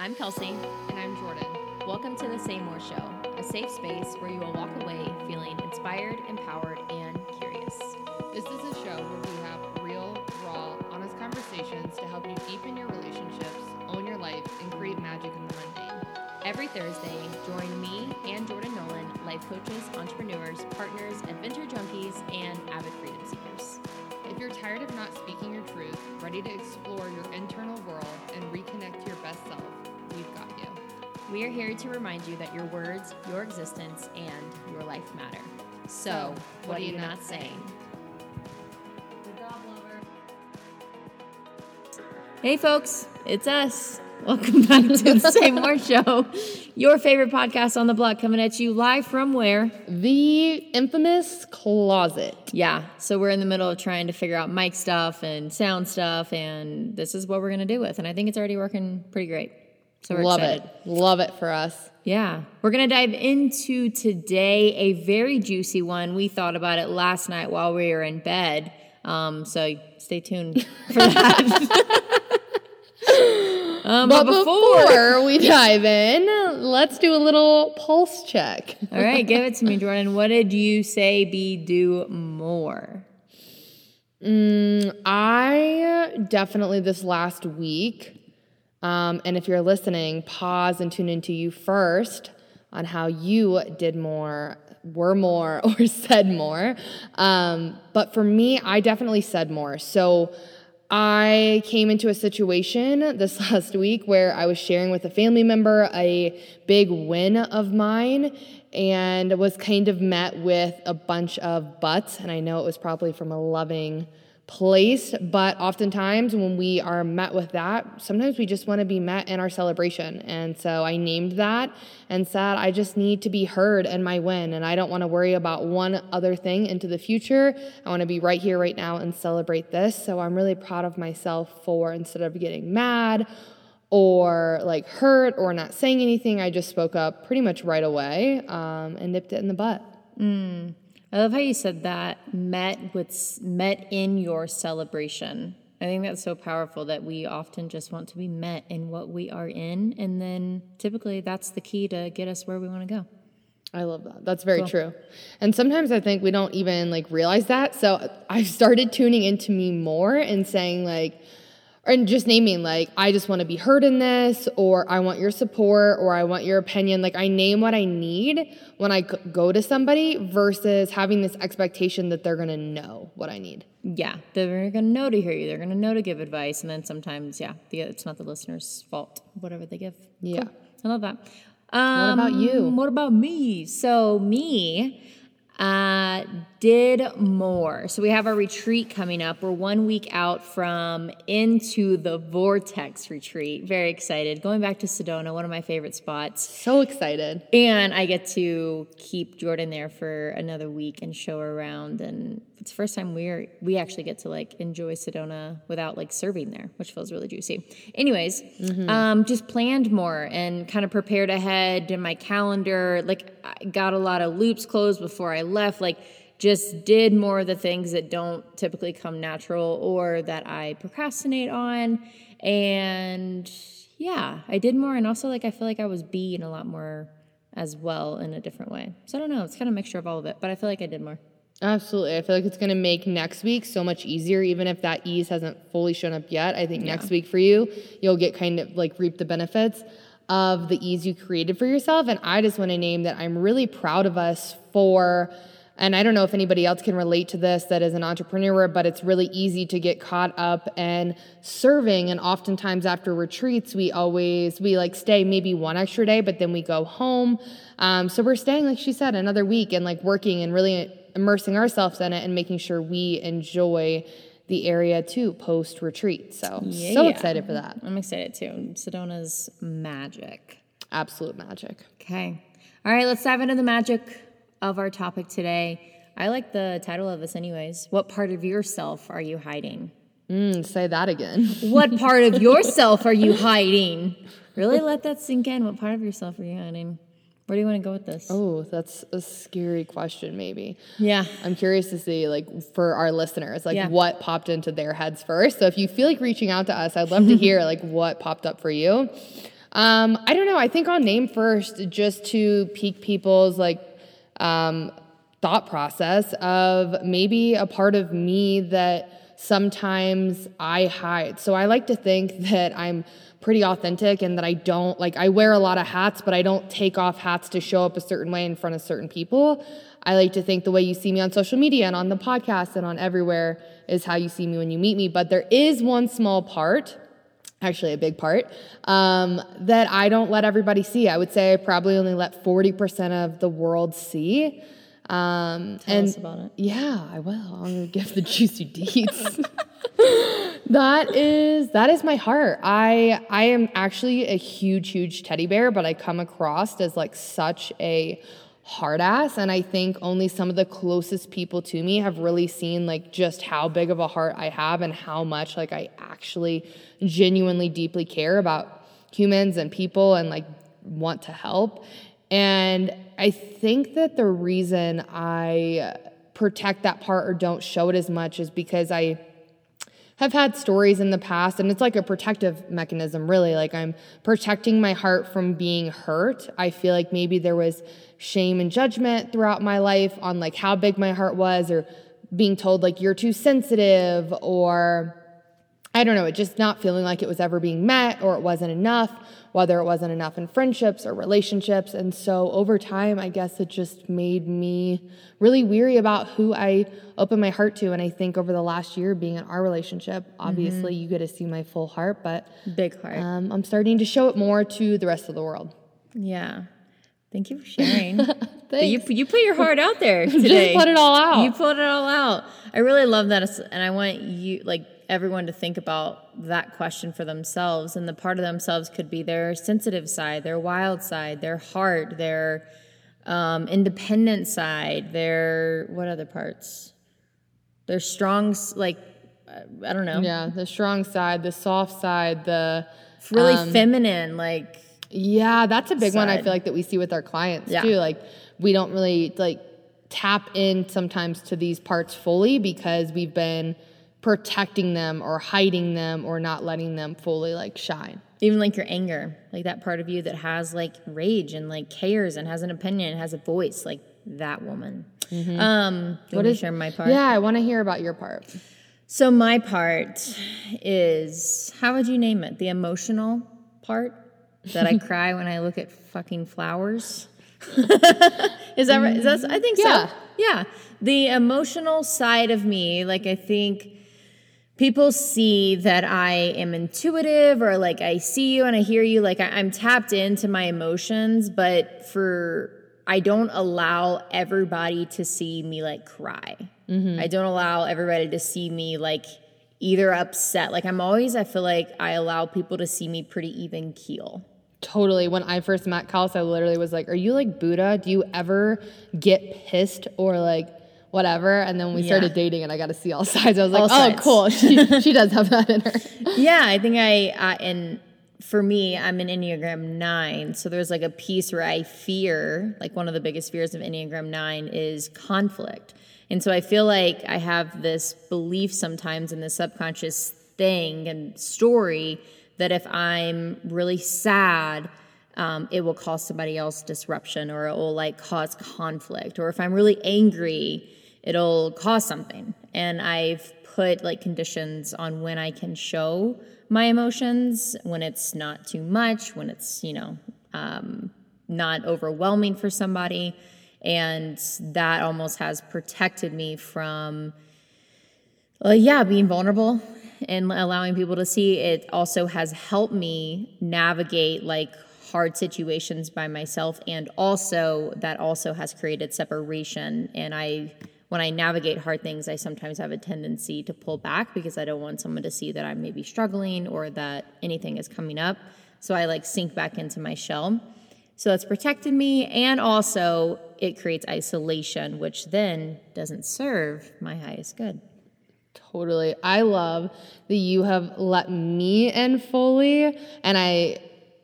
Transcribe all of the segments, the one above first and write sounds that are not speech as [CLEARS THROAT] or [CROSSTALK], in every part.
I'm Kelsey. And I'm Jordan. Welcome to the Say More Show, a safe space where you will walk away feeling inspired, empowered, and curious. This is a show where we have real, raw, honest conversations to help you deepen your relationships, own your life, and create magic in the mundane. Every Thursday, join me and Jordan Nolan, life coaches, entrepreneurs, partners, adventure junkies, and avid freedom seekers. If you're tired of not speaking your truth, ready to explore your internal world, and reconnect to your best self, we've got you. We are here to remind you that your words, your existence, and your life matter. So, what, are you not saying? Hey, folks, it's us. Welcome [LAUGHS] back to the Say More Show, your favorite podcast on the block, coming at you live from where? The infamous closet. Yeah, so we're in the middle of trying to figure out mic stuff and sound stuff, and this is what we're gonna do with. And I think it's already working pretty great. So Love excited. it. Love it for us. Yeah, we're gonna dive into today a very juicy one. We thought about it last night while we were in bed. Um, so stay tuned for that. [LAUGHS] um, But before we dive in, let's do a little pulse check. all right, give it to me, Jordan. What did you say? Be do more. I definitely this last week, um, and if you're listening, pause and tune into you first on how you did more, were more, [LAUGHS] or said more. Um, but for me, I definitely said more. So I came into a situation [LAUGHS] this last week where I was sharing with a family member a big win of mine and was kind of met with a bunch of buts. And I know it was probably from a loving place, but oftentimes when we are met with that, sometimes we just want to be met in our celebration. And so I named that and said, I just need to be heard in my win. And I don't want to worry about one other thing into the future. I want to be right here, right now, and celebrate this. So I'm really proud of myself for instead of getting mad or like hurt or not saying anything, I just spoke up pretty much right away um, and nipped it in the butt. I love how you said that met with met in your celebration. I think that's so powerful that we often just want to be met in what we are in, and then typically that's the key to get us where we want to go. I love that. That's very true. And sometimes I think we don't even like realize that. So I've started tuning into me more and saying like, and just naming like, I just want to be heard in this, or I want your support, or I want your opinion. Like I name what I need when I go to somebody versus having this expectation that they're gonna know what I need. Yeah, they're going to know to hear you. They're going to know to give advice, and then sometimes, yeah, the, it's not the listener's fault. Whatever they give. Yeah. Cool. I love that. Um, what about you? What about me? So me uh, did more. So we have our retreat coming up. We're one week out from into the Vortex retreat. Very excited. Going back to Sedona, one of my favorite spots. So excited. And I get to keep Jordan there for another week and show her around. And it's the first time we're we actually get to like enjoy Sedona without like serving there, which feels really juicy. Anyways, um, just planned more and kind of prepared ahead in my calendar. Like I got a lot of loops closed before I left. Like just did more of the things that don't typically come natural or that I procrastinate on. And yeah, I did more. And also, like, I feel like I was being a lot more as well in a different way. So I don't know. It's kind of a mixture of all of it, but I feel like I did more. Absolutely. I feel like it's going to make next week so much easier, even if that ease hasn't fully shown up yet. I think next week for you, you'll get kind of like reap the benefits of the ease you created for yourself. And I just want to name that I'm really proud of us for. And I don't know if anybody else can relate to this that is an entrepreneur, but it's really easy to get caught up in serving. And oftentimes after retreats, we always, we like stay maybe one extra day, but then we go home. Um, so we're staying, like she said, another week and like working and really immersing ourselves in it and making sure we enjoy the area too post retreat. So, so Yeah. excited for that. I'm excited too. Sedona's magic. Absolute magic. Okay. All right, let's dive into the magic of our topic today. I like the title of this, anyways. What part of yourself are you hiding? Mm, say that again. [LAUGHS] What part of yourself are you hiding? Really let that sink in. What part of yourself are you hiding? Where do you want to go with this? Oh, that's a scary question, maybe. Yeah. I'm curious to see, like, for our listeners, like, Yeah. what popped into their heads first. So if you feel like reaching out to us, I'd love to hear, [LAUGHS] like, what popped up for you. Um, I don't know. I think I'll name first just to pique people's like um, thought process of maybe a part of me that sometimes I hide. So I like to think [LAUGHS] that I'm pretty authentic and that I don't like I wear a lot of hats, but I don't take off hats to show up a certain way in front of certain people. I like to think the way you see me on social media and on the podcast and on everywhere is how you see me when you meet me. But there is one small part actually a big part um, that i don't let everybody see i would say i probably only let 40% of the world see um, Tell and us about it. yeah i will. I'm gonna give the juicy deeds [LAUGHS] that is that is my heart. I i am actually a huge huge teddy bear but i come across as like such a hard ass and i think only some of the closest people to me have really seen like just how big of a heart i have and how much like i actually genuinely deeply care about humans and people and like want to help. And i think that the reason i protect that part or don't show it as much is because i have had stories in the past and it's like a protective mechanism really. Like i'm protecting my heart from being hurt. I feel like maybe there was shame and judgment throughout my life on like how big my heart was or being told like you're too sensitive or I don't know, it just not feeling like it was ever being met or it wasn't enough, whether it wasn't enough in friendships or relationships. And so over time, I guess it just made me really weary about who I open my heart to. And I think over the last year being in our relationship, obviously you get to see my full heart, but Big heart. um, I'm starting to show it more to the rest of the world. yeah. Thank you for sharing. [LAUGHS] You you put your heart out there [LAUGHS] today. Just put it all out. You put it all out. I really love that, and I want you like everyone to think about that question for themselves. And the part of themselves could be their sensitive side, their wild side, their heart, their um, independent side, their what other parts? Their strong, like uh, I don't know, yeah, the strong side, the soft side, the really Um, feminine, like Yeah, that's a big one I feel like that we see with our clients Yeah. too. Like we don't really like tap in sometimes to these parts fully because we've been protecting them or hiding them or not letting them fully like shine. even like your anger, like that part of you that has like rage and like cares and has an opinion, has a voice, like that woman. Um, what is share my part? Yeah, I want to hear about your part. So my part is how would you name it? The emotional part that I [LAUGHS] cry when I look at fucking flowers. [LAUGHS] is that right? Is that, I think Yeah. so. Yeah. The emotional side of me, like I think people see that I am intuitive or like I see you and I hear you, like I, I'm tapped into my emotions, but for I don't allow everybody to see me like cry. Mm-hmm. I don't allow everybody to see me like either upset. Like I'm always, I feel like I allow people to see me pretty even keel. Totally. When I first met Kels, I literally was like, Are you like Buddha? Do you ever get pissed or like whatever? And then we Yeah. started dating and I got to see all [LAUGHS] sides, I was like, All Oh, sides. cool. She, [LAUGHS] she does have that in her. yeah, I think I, I and for me, I'm an Enneagram nine. So there's like a piece where I fear, like one of the biggest fears of Enneagram nine is conflict. And so I feel like I have this belief sometimes in the subconscious thing and story that if I'm really sad, um, it will cause somebody else disruption or it will like cause conflict. Or if I'm really angry, it'll cause something. And I've put like conditions on when I can show my emotions, when it's not too much, when it's, you know, um, not overwhelming for somebody. And that almost has protected me from, uh, yeah, being vulnerable and allowing people to see. It also has helped me navigate like hard situations by myself. And also, that also has created separation. And I, when I navigate hard things, I sometimes have a tendency to pull back because I don't want someone to see that I'm maybe struggling or that anything is coming up. So I like sink back into my shell. So that's protected me, and also it creates isolation, which then doesn't serve my highest good. Totally. I love that you have let me in fully and I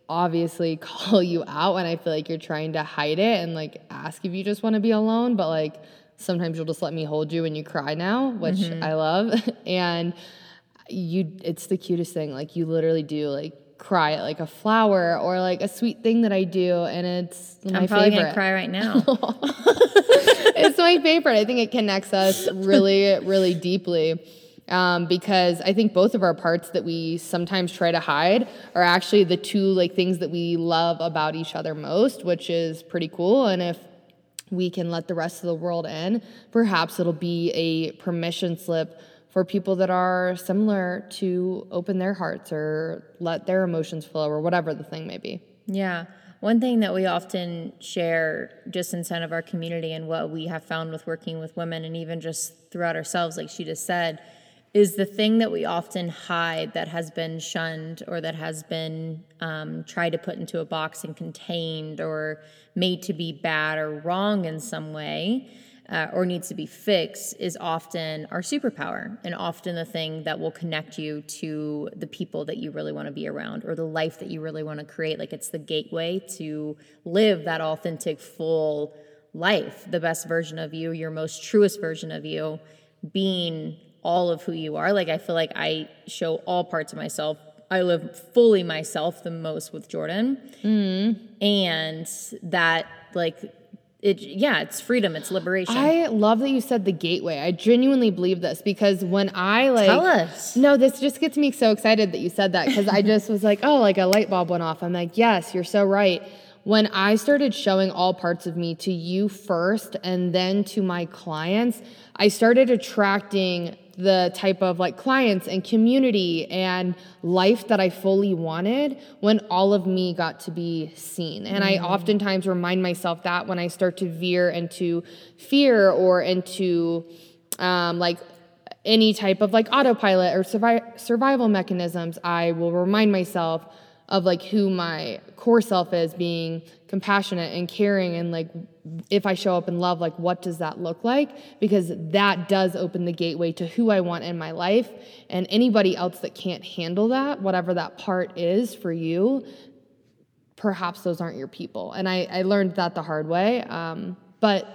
obviously [LAUGHS] call you out when I feel like you're trying to hide it and like ask if you just want to be alone, but like sometimes you'll just let me hold you when you cry now, which I love. [LAUGHS] and you it's the cutest thing. Like you literally do like cry at like a flower or like a sweet thing that I do, and it's my I'm probably favorite. gonna cry right now. [LAUGHS] it's my favorite. I think it connects us really, really deeply. Um, because I think both of our parts that we sometimes try to hide are actually the two like things that we love about each other most, which is pretty cool. And if we can let the rest of the world in, perhaps it'll be a permission slip for people that are similar to open their hearts or let their emotions flow or whatever the thing may be. Yeah. One thing that we often share just inside of our community and what we have found with working with women and even just throughout ourselves, like she just said, is the thing that we often hide that has been shunned or that has been um, tried to put into a box and contained or made to be bad or wrong in some way. Uh, or needs to be fixed is often our superpower and often the thing that will connect you to the people that you really want to be around or the life that you really want to create. Like it's the gateway to live that authentic, full life, the best version of you, your most truest version of you, being all of who you are. Like I feel like I show all parts of myself. I live fully myself the most with Jordan. Mm. And that like it yeah, it's freedom, it's liberation. I love that you said the gateway. I genuinely believe this because when I like Tell us. No, this just gets me so excited that you said that because I just was like, oh, like a light bulb went off. I'm like, yes, you're so right. When I started showing all parts of me to you first and then to my clients, I started attracting the type of like clients and community and life that I fully wanted when all of me got to be seen. And I oftentimes remind myself that when I start to veer into fear or into um, like any type of like autopilot or survi- survival mechanisms, I will remind myself of like who my core self is being compassionate and caring and like if I show up in love like what does that look like? Because that does open the gateway to who I want in my life. And anybody else that can't handle that whatever that part is for you perhaps those aren't your people. And I, I learned that the hard way. Um, but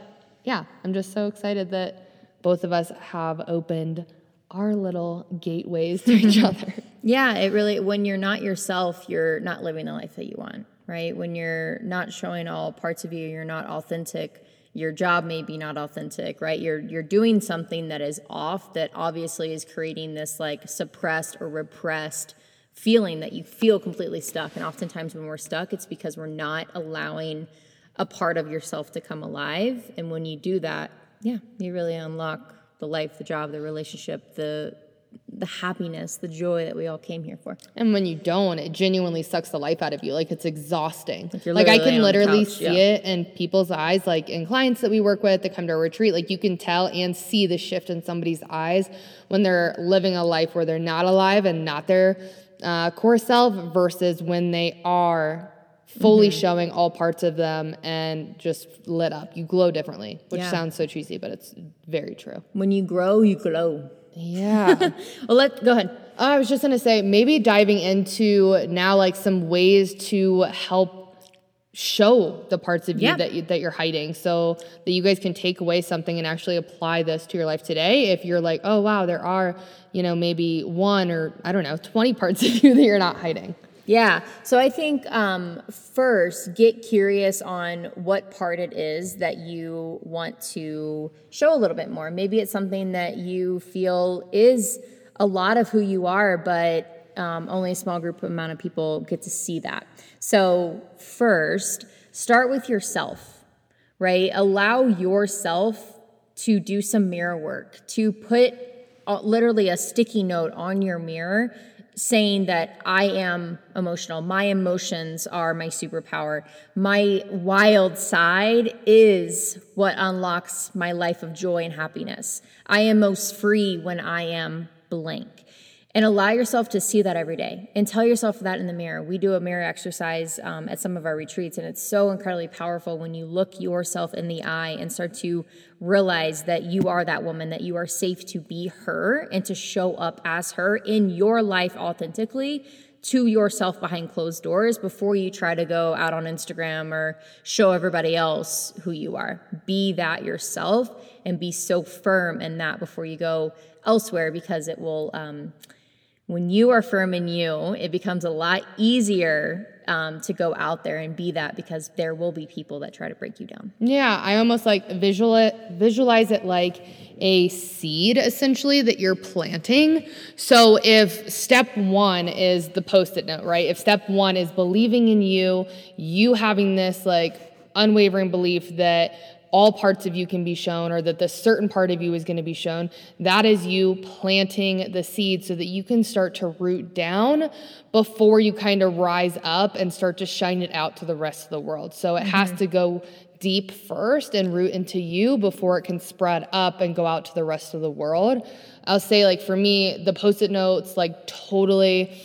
yeah I'm just so excited that both of us have opened our little gateways to each [LAUGHS] other Yeah, it really when you're not yourself, you're not living the life that you want, right? When you're not showing all parts of you, you're not authentic. Your job may be not authentic, right? You're you're doing something that is off that obviously is creating this like suppressed or repressed feeling that you feel completely stuck. And oftentimes when we're stuck, it's because we're not allowing a part of yourself to come alive. And when you do that, yeah, you really unlock the life, the job, the relationship, the the happiness, the joy that we all came here for. And when you don't, it genuinely sucks the life out of you. Like it's exhausting. Like, you're I can literally couch, see yeah. it in people's eyes, like in clients that we work with that come to our retreat. Like you can tell and see the shift in somebody's eyes when they're living a life where they're not alive and not their uh, core self versus when they are fully Mm-hmm. showing all parts of them and just lit up. You glow differently, which Yeah. sounds so cheesy, but it's very true. When you grow, you glow. Yeah. [LAUGHS] Well, let go ahead. I was just gonna say maybe diving into now like some ways to help show the parts of you Yeah. that you, that you're hiding, so that you guys can take away something and actually apply this to your life today. If you're like, oh wow, there are you know maybe one or I don't know twenty parts of you that you're not hiding. Yeah. So I think um, first, get curious on what part it is that you want to show a little bit more. Maybe it's something that you feel is a lot of who you are, but um, only a small group amount of people get to see that. So first, start with yourself, right? Allow yourself to do some mirror work, to put uh, literally a sticky note on your mirror saying that I am emotional. My emotions are my superpower. My wild side is what unlocks my life of joy and happiness. I am most free when I am blank. And allow yourself to see that every day and tell yourself that in the mirror. We do a mirror exercise um, at some of our retreats, and it's so incredibly powerful when you look yourself in the eye and start to realize that you are that woman, that you are safe to be her and to show up as her in your life authentically to yourself behind closed doors before you try to go out on Instagram or show everybody else who you are. Be that yourself and be so firm in that before you go elsewhere because it will. Um, when you are firm in you, it becomes a lot easier um, to go out there and be that because there will be people that try to break you down. Yeah, I almost like visual visualize it like a seed essentially that you're planting. So if step 1 is the post-it note, right? If step 1 is believing in you, you having this like unwavering belief that all parts of you can be shown or that the certain part of you is going to be shown. That is you planting the seed so that you can start to root down before you kind of rise up and start to shine it out to the rest of the world. So it mm-hmm. has to go deep first and root into you before it can spread up and go out to the rest of the world. I'll say, like, for me, the post it notes, like, totally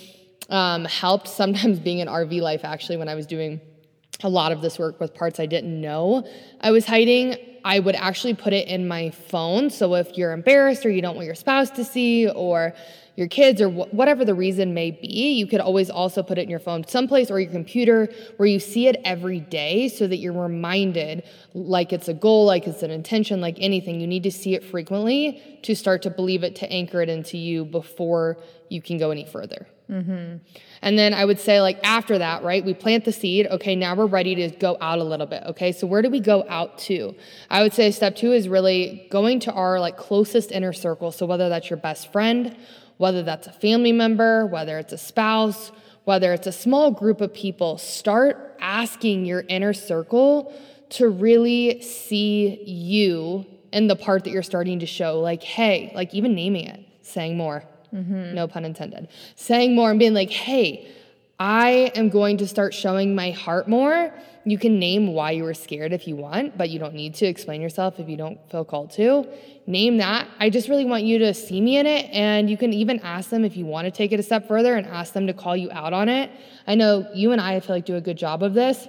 um, helped. Sometimes being in RV life, actually, when I was doing a lot of this work with parts I didn't know I was hiding, I would actually put it in my phone. So if you're embarrassed or you don't want your spouse to see or your kids or wh- whatever the reason may be, you could always also put it in your phone someplace or your computer where you see it every day so that you're reminded like it's a goal, like it's an intention, like anything. You need to see it frequently to start to believe it, to anchor it into you before you can go any further. Mm-hmm. And then I would say, like, after that, right, we plant the seed. Okay, now we're ready to go out a little bit. Okay, so where do we go out to? I would say step two is really going to our like closest inner circle. So whether that's your best friend, whether that's a family member, whether it's a spouse, whether it's a small group of people, start asking your inner circle to really see you in the part that you're starting to show. Like, hey, like even naming it, saying more Mm-hmm. No pun intended. Saying more and being like, hey, I am going to start showing my heart more. You can name why you were scared if you want, but you don't need to explain yourself if you don't feel called to. Name that. I just really want you to see me in it. And you can even ask them if you want to take it a step further and ask them to call you out on it. I know you and I, I feel like, do a good job of this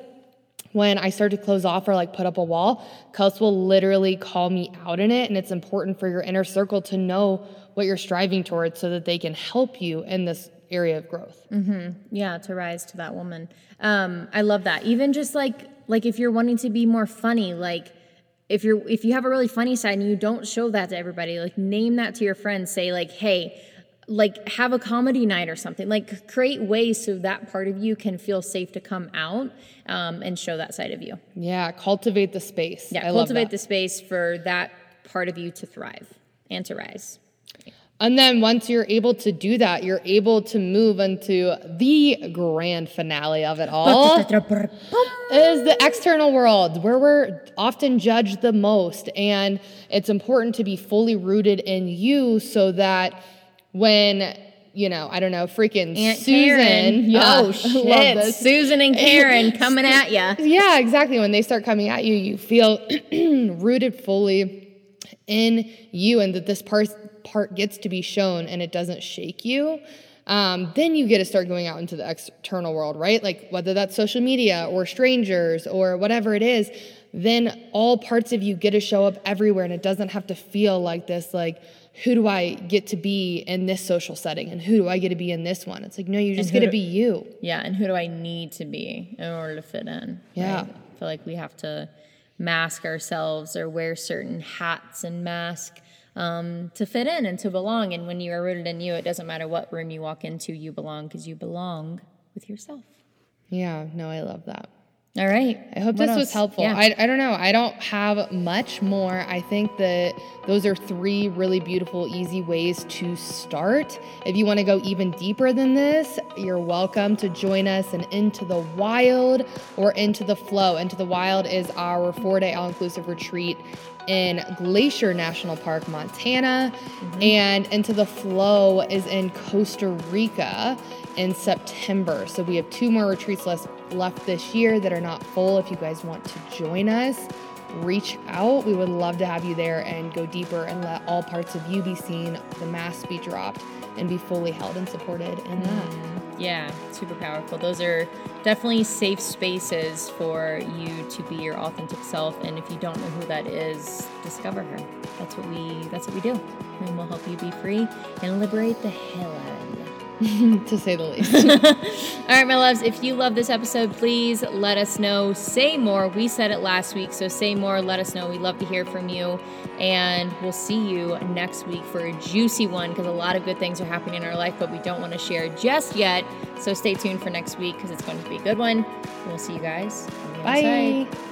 when I start to close off or like put up a wall, Kels will literally call me out in it. And it's important for your inner circle to know what you're striving towards so that they can help you in this area of growth. Mm-hmm. Yeah, to rise to that woman. Um, I love that. Even just like like if you're wanting to be more funny, like if you're if you have a really funny side and you don't show that to everybody, like name that to your friends. Say like, hey, like have a comedy night or something. Like create ways so that part of you can feel safe to come out um, and show that side of you. Yeah, cultivate the space. Yeah, I cultivate the space for that part of you to thrive and to rise. And then once you're able to do that, you're able to move into the grand finale of it all. is the external world where we're often judged the most. And it's important to be fully rooted in you so that when you know, I don't know, freaking Aunt Susan. Yeah, oh [LAUGHS] shit, Susan and [LAUGHS] Karen coming at you. Yeah, exactly. When they start coming at you, you feel [CLEARS THROAT] rooted fully in you, and that this part part gets to be shown and it doesn't shake you, um, then you get to start going out into the external world, right? Like whether that's social media or strangers or whatever it is, then all parts of you get to show up everywhere and it doesn't have to feel like this, like, who do I get to be in this social setting and who do I get to be in this one? It's like, no, you just get to be you. Yeah, and who do I need to be in order to fit in? Yeah. Right? I feel like we have to mask ourselves or wear certain hats and mask um, to fit in and to belong. And when you are rooted in you, it doesn't matter what room you walk into, you belong because you belong with yourself. Yeah, no, I love that. All right. I hope what this else? was helpful. Yeah. I, I don't know. I don't have much more. I think that those are three really beautiful, easy ways to start. If you want to go even deeper than this, you're welcome to join us in Into the Wild or Into the Flow. Into the Wild is our four day all inclusive retreat in Glacier National Park, Montana, mm-hmm. and Into the Flow is in Costa Rica in September. So we have two more retreats left, left this year that are not full. If you guys want to join us, reach out. We would love to have you there and go deeper and let all parts of you be seen, the mask be dropped, and be fully held and supported in that. Mm-hmm. Yeah, super powerful. Those are definitely safe spaces for you to be your authentic self. And if you don't know who that is, discover her. That's what we that's what we do. And we'll help you be free and liberate the hell out of you. [LAUGHS] to say the least. [LAUGHS] All right, my loves, if you love this episode, please let us know. Say more. We said it last week, so say more. Let us know. We love to hear from you. And we'll see you next week for a juicy one because a lot of good things are happening in our life, but we don't want to share just yet. So stay tuned for next week because it's going to be a good one. We'll see you guys on the other side. Bye.